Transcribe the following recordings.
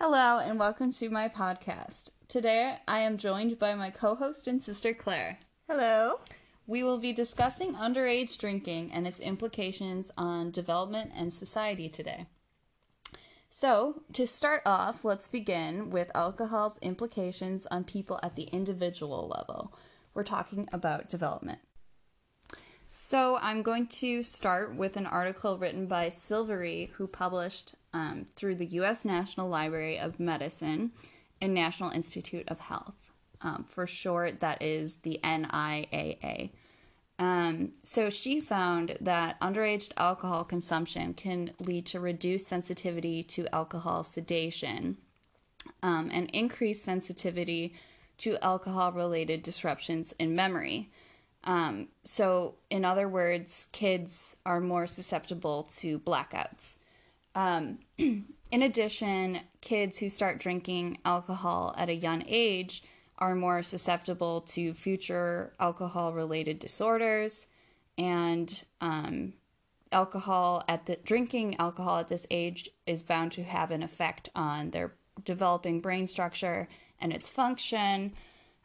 Hello, and welcome to my podcast. Today I am joined by my co host and sister Claire. Hello. We will be discussing underage drinking and its implications on development and society today. So, to start off, let's begin with alcohol's implications on people at the individual level. We're talking about development. So, I'm going to start with an article written by Silveri, who published um, through the U.S. National Library of Medicine and National Institute of Health. Um, for short, that is the NIAA. Um, so she found that underage alcohol consumption can lead to reduced sensitivity to alcohol sedation um, and increased sensitivity to alcohol related disruptions in memory. Um, so, in other words, kids are more susceptible to blackouts. Um, in addition, kids who start drinking alcohol at a young age are more susceptible to future alcohol related disorders and um, alcohol at the drinking alcohol at this age is bound to have an effect on their developing brain structure and its function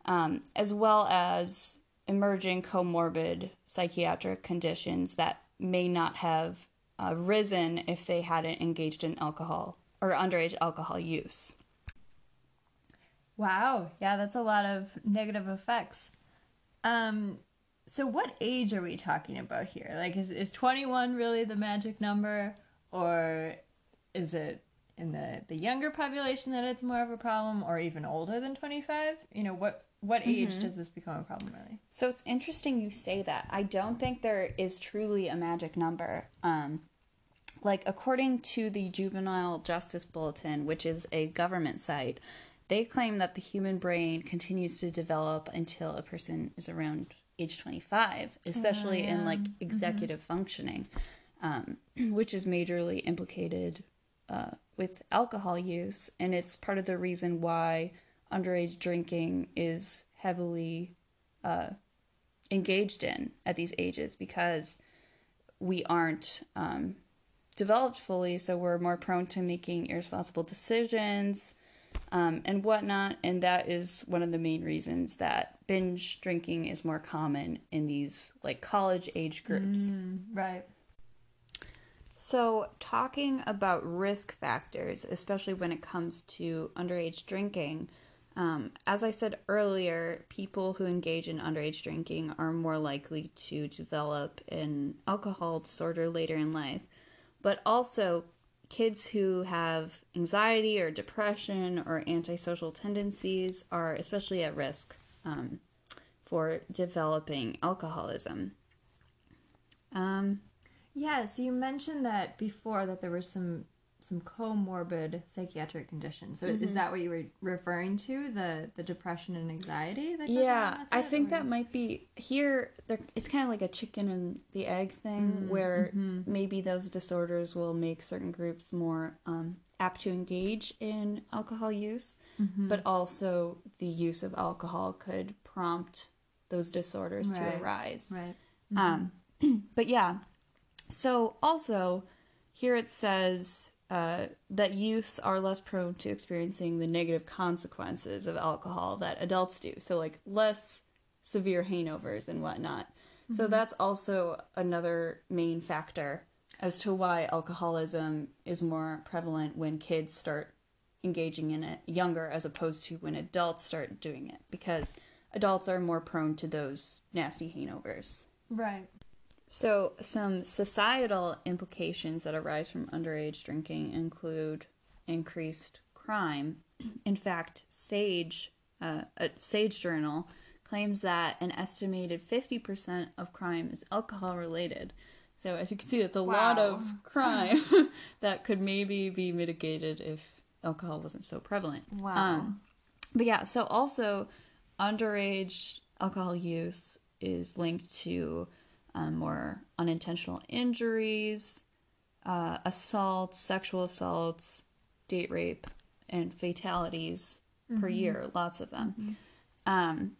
um, as well as emerging comorbid psychiatric conditions that may not have uh, risen if they hadn't engaged in alcohol or underage alcohol use. Wow. Yeah, that's a lot of negative effects. Um, so what age are we talking about here? Like, is is twenty one really the magic number, or is it in the the younger population that it's more of a problem, or even older than twenty five? You know, what what age mm-hmm. does this become a problem really? So it's interesting you say that. I don't think there is truly a magic number. Um, like according to the Juvenile Justice Bulletin, which is a government site, they claim that the human brain continues to develop until a person is around age 25, especially oh, yeah. in like mm-hmm. executive mm-hmm. functioning, um, which is majorly implicated uh, with alcohol use. And it's part of the reason why underage drinking is heavily uh, engaged in at these ages because we aren't um, developed fully, so we're more prone to making irresponsible decisions um, and whatnot. And that is one of the main reasons that binge drinking is more common in these like college age groups. Mm, right. So, talking about risk factors, especially when it comes to underage drinking, um, as I said earlier, people who engage in underage drinking are more likely to develop an alcohol disorder later in life. But also, kids who have anxiety or depression or antisocial tendencies are especially at risk um, for developing alcoholism. Um, yeah, so you mentioned that before that there were some some comorbid psychiatric conditions. So mm-hmm. is that what you were referring to the the depression and anxiety? That yeah, I think or? that might be here. It's kind of like a chicken and the egg thing, mm-hmm. where mm-hmm. maybe those disorders will make certain groups more um, apt to engage in alcohol use, mm-hmm. but also the use of alcohol could prompt those disorders right. to arise. Right. Um, mm-hmm. but yeah, so also here it says uh, that youths are less prone to experiencing the negative consequences of alcohol that adults do. So, like, less severe hangovers and whatnot. Mm-hmm. So, that's also another main factor as to why alcoholism is more prevalent when kids start engaging in it younger as opposed to when adults start doing it because adults are more prone to those nasty hangovers. Right. So, some societal implications that arise from underage drinking include increased crime. In fact, Sage, uh, a Sage Journal, claims that an estimated 50% of crime is alcohol related. So, as you can see, it's a wow. lot of crime that could maybe be mitigated if alcohol wasn't so prevalent. Wow. Um, but yeah, so also underage alcohol use is linked to um, more unintentional injuries, uh, assaults, sexual assaults, date rape, and fatalities mm-hmm. per year, lots of them. Mm-hmm.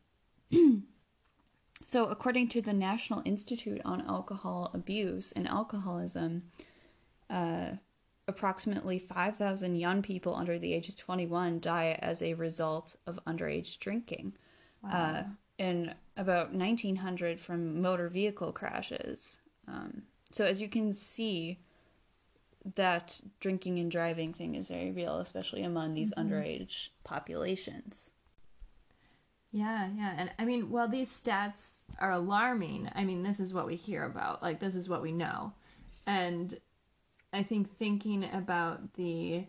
Um, so, according to the National Institute on Alcohol Abuse and Alcoholism, uh, approximately 5,000 young people under the age of 21 die as a result of underage drinking. Uh, and about 1,900 from motor vehicle crashes. Um, so, as you can see, that drinking and driving thing is very real, especially among these underage populations. Yeah, yeah. And I mean, while these stats are alarming, I mean, this is what we hear about. Like, this is what we know. And I think thinking about the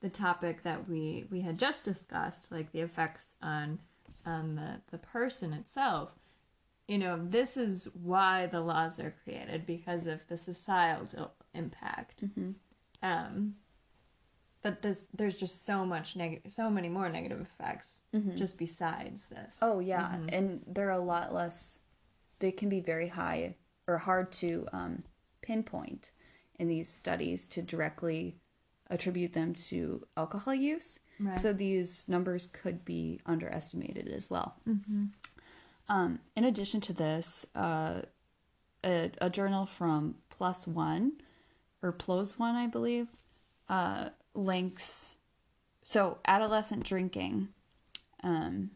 the topic that we we had just discussed, like the effects on on the the person itself, you know, this is why the laws are created because of the societal impact. Um, but there's there's just so much negative, so many more negative effects just besides this. Oh yeah, and they're a lot less. They can be very high or hard to um, pinpoint in these studies to directly attribute them to alcohol use. Right. So these numbers could be underestimated as well. Um, in addition to this, uh, a, a journal from Plus One or Plus One, I believe, uh, links. So adolescent drinking um,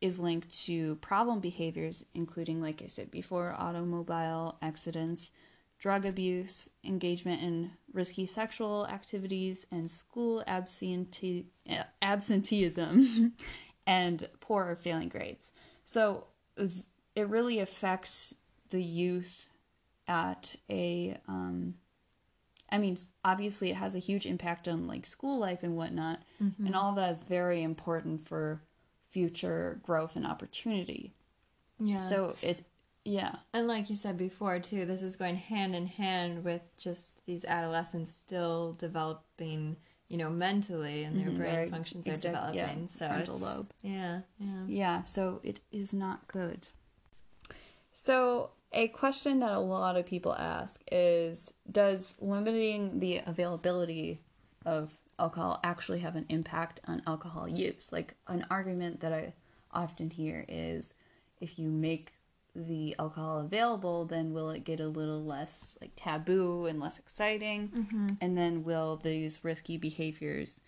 is linked to problem behaviors, including, like I said before, automobile accidents, drug abuse, engagement in risky sexual activities, and school absente- uh, absenteeism, and poor or failing grades. So it really affects the youth at a. Um, I mean, obviously, it has a huge impact on like school life and whatnot, and all that is very important for future growth and opportunity. Yeah. So it, yeah, And like you said before, too, this is going hand in hand with just these adolescents still developing, you know, mentally, and their Mhm, brain functions are Exact- yeah, developing. so frontal lobe. Yeah, yeah. yeah. So it is not good. So a question that a lot of people ask is: Does limiting the availability of alcohol actually have an impact on alcohol use? Like an argument that I often hear is, if you make the alcohol available, then will it get a little less like taboo and less exciting? And then will these risky behaviors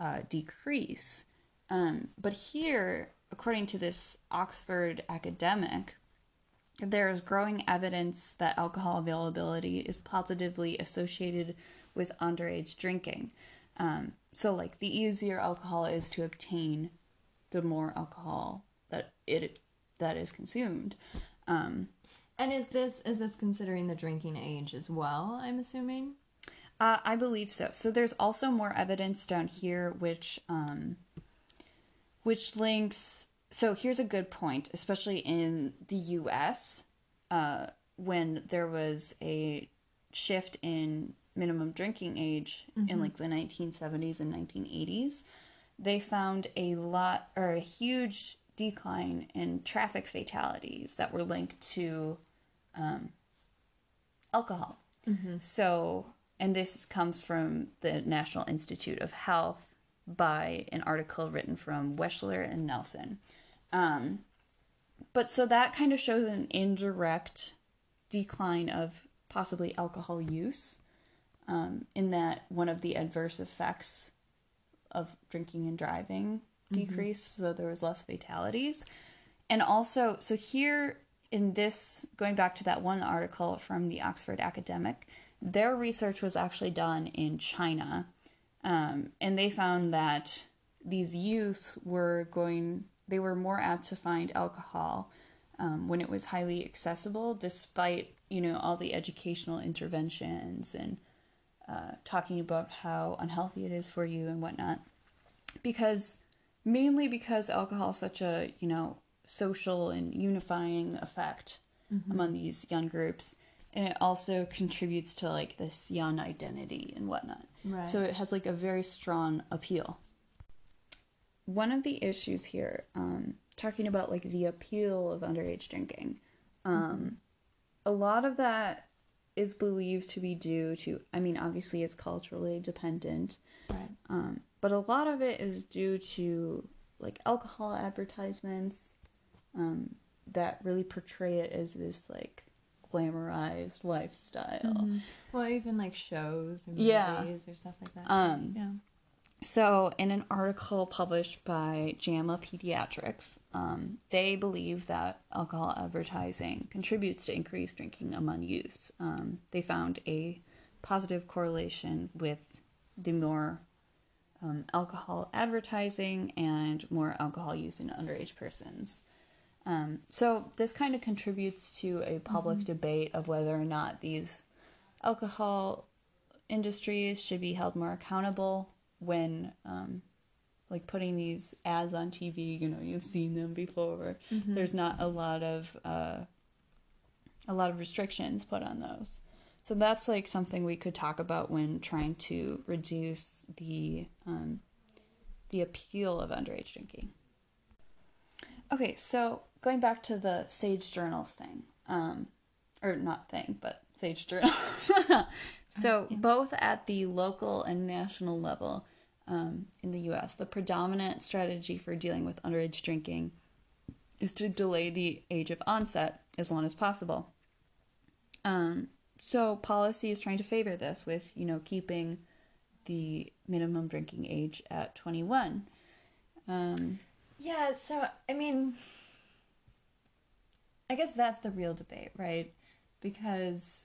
uh, decrease? Um, but here, according to this Oxford academic, there is growing evidence that alcohol availability is positively associated with underage drinking. Um, so, like, the easier alcohol is to obtain, the more alcohol that it that is consumed. Um, And is this is this considering the drinking age as well? I'm assuming. Uh, I believe so. So there's also more evidence down here, which um, which links. So here's a good point, especially in the U.S. Uh, when there was a shift in minimum drinking age in like the 1970s and 1980s, they found a lot or a huge decline in traffic fatalities that were linked to um, alcohol. So, and this comes from the National Institute of Health by an article written from Wechsler and Nelson. Um, but so that kind of shows an indirect decline of possibly alcohol use, um, in that one of the adverse effects of drinking and driving decreased, so there was less fatalities. And also, so here in this, going back to that one article from the Oxford Academic, their research was actually done in China. Um, and they found that these youths were going, they were more apt to find alcohol um, when it was highly accessible, despite, you know, all the educational interventions and uh, talking about how unhealthy it is for you and whatnot. Because, mainly because alcohol is such a, you know, social and unifying effect among these young groups. And it also contributes to like this young identity and whatnot. Right. So it has like a very strong appeal. One of the issues here, um, talking about like the appeal of underage drinking, um, a lot of that is believed to be due to, I mean, obviously it's culturally dependent, Right. um, but a lot of it is due to like alcohol advertisements um, that really portray it as this like glamorized lifestyle. Mm-hmm. Well, even like shows and Yeah. movies or stuff like that. Um, yeah. So, in an article published by JAMA Pediatrics, um, they believe that alcohol advertising contributes to increased drinking among youths. Um, they found a positive correlation with the more um, alcohol advertising and more alcohol use in underage persons. Um, so, this kind of contributes to a public debate of whether or not these alcohol industries should be held more accountable when um, like putting these ads on TV, you know, you've seen them before. There's not a lot of uh, a lot of restrictions put on those. So that's like something we could talk about when trying to reduce the um, the appeal of underage drinking. Okay, so going back to the Sage Journals thing, um, or not thing, but Sage Journal. so both at the local and national level um, in the U.S., the predominant strategy for dealing with underage drinking is to delay the age of onset as long as possible. Um, so policy is trying to favor this with, you know, keeping the minimum drinking age at 21. Um, Yeah, so I mean, I guess that's the real debate, right? Because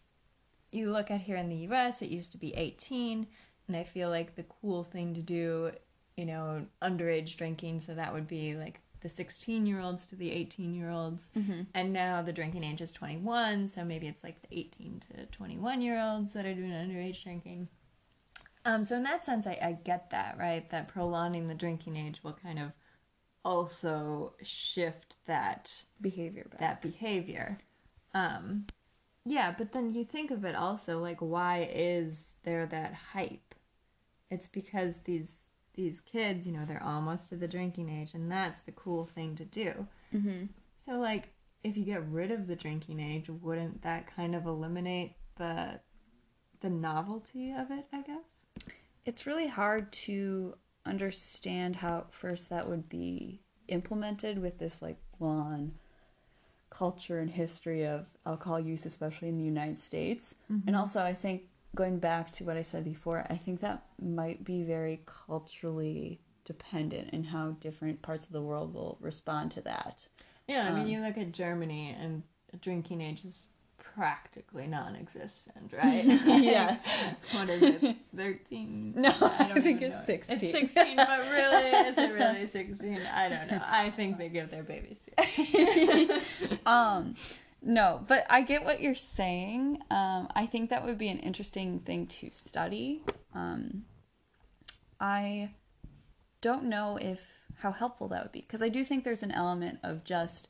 you look at here in the US, it used to be 18, and I feel like the cool thing to do, you know, underage drinking, so that would be like the 16 year olds to the 18 year olds. And now the drinking age is 21, so maybe it's like the 18 to 21 year olds that are doing underage drinking. Um, so in that sense, I, I get that, right? That prolonging the drinking age will kind of also shift that behavior back. that behavior. Um, yeah, but then you think of it also like why is there that hype? It's because these these kids, you know, they're almost to the drinking age, and that's the cool thing to do. Mm-hmm. So like, if you get rid of the drinking age, wouldn't that kind of eliminate the the novelty of it? I guess. It's really hard to understand how at first that would be implemented with this like long culture and history of alcohol use, especially in the United States. And also, I think going back to what I said before, I think that might be very culturally dependent in how different parts of the world will respond to that. Yeah, I mean, Um, you look at Germany, and drinking age is practically non-existent, right? Yeah. what is it? Thirteen? No, I don't think it's know. 16. It's sixteen, but really, is it really sixteen? I don't know. I think they give their babies um no but i get what you're saying um i think that would be an interesting thing to study um i don't know if how helpful that would be because i do think there's an element of just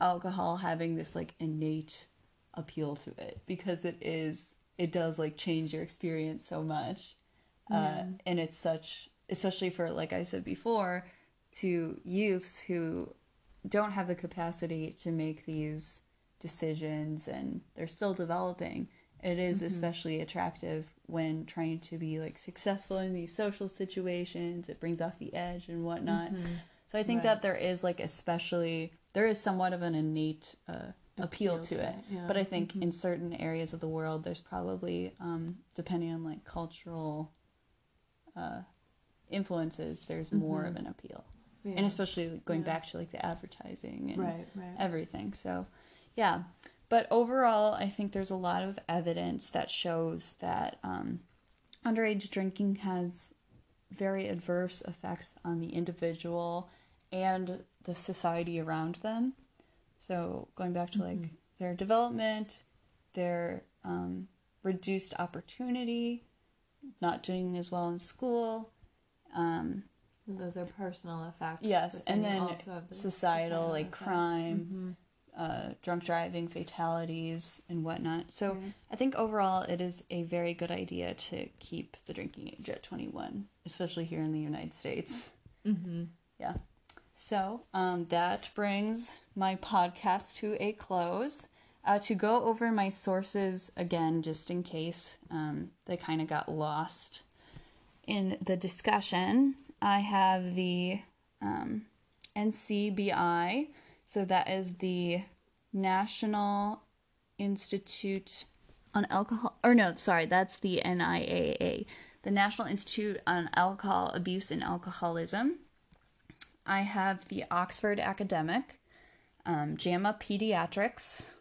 alcohol having this like innate appeal to it because it is it does like change your experience so much uh, and it's such especially for like i said before to youths who don't have the capacity to make these decisions and they're still developing it is especially attractive when trying to be like successful in these social situations it brings off the edge and whatnot. So i think Right. that there is like especially there is somewhat of an innate uh, appeal, to, it, yeah. but i think in certain areas of the world there's probably um, depending on like cultural uh, influences there's more of an appeal. And especially going Yeah. back to like the advertising and Right, right. everything. So yeah. But overall i think there's a lot of evidence that shows that um, underage drinking has very adverse effects on the individual and the society around them so going back to like their development their um, reduced opportunity not doing as well in school um, Those are personal effects. Yes, and then the societal, like effects. crime, Mhm. uh, drunk driving, fatalities, and whatnot. So. I think overall it is a very good idea to keep the drinking age at 21, especially here in the United States. Mhm. Yeah. So um, that brings my podcast to a close. Uh, to go over my sources again, just in case um, they kind of got lost in the discussion, I have the um, NCBI. So that is the National Institute on Alcohol, or no, sorry, that's the NIAA, the National Institute on Alcohol Abuse and Alcoholism. I have the Oxford Academic, um, JAMA Pediatrics,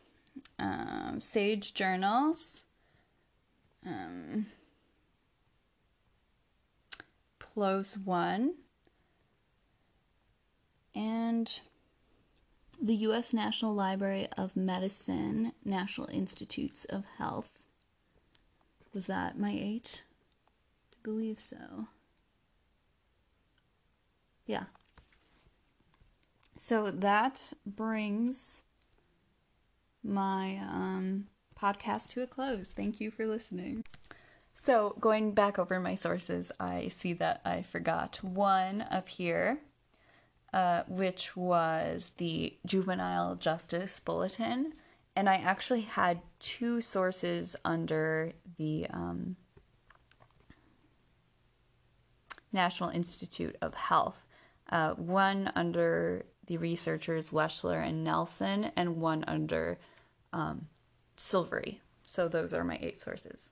um, Sage Journals, um, PLOS One, and the U.S. National Library of Medicine, National Institutes of Health. Was that my eight? I believe so. Yeah. So that brings my um, podcast to a close. Thank you for listening. So, going back over my sources, I see that I forgot one up here, uh, which was the Juvenile Justice Bulletin. And I actually had two sources under the um, National Institute of Health. Uh, one under the researchers Wechsler and Nelson, and one under um, Silveri. So those are my eight sources.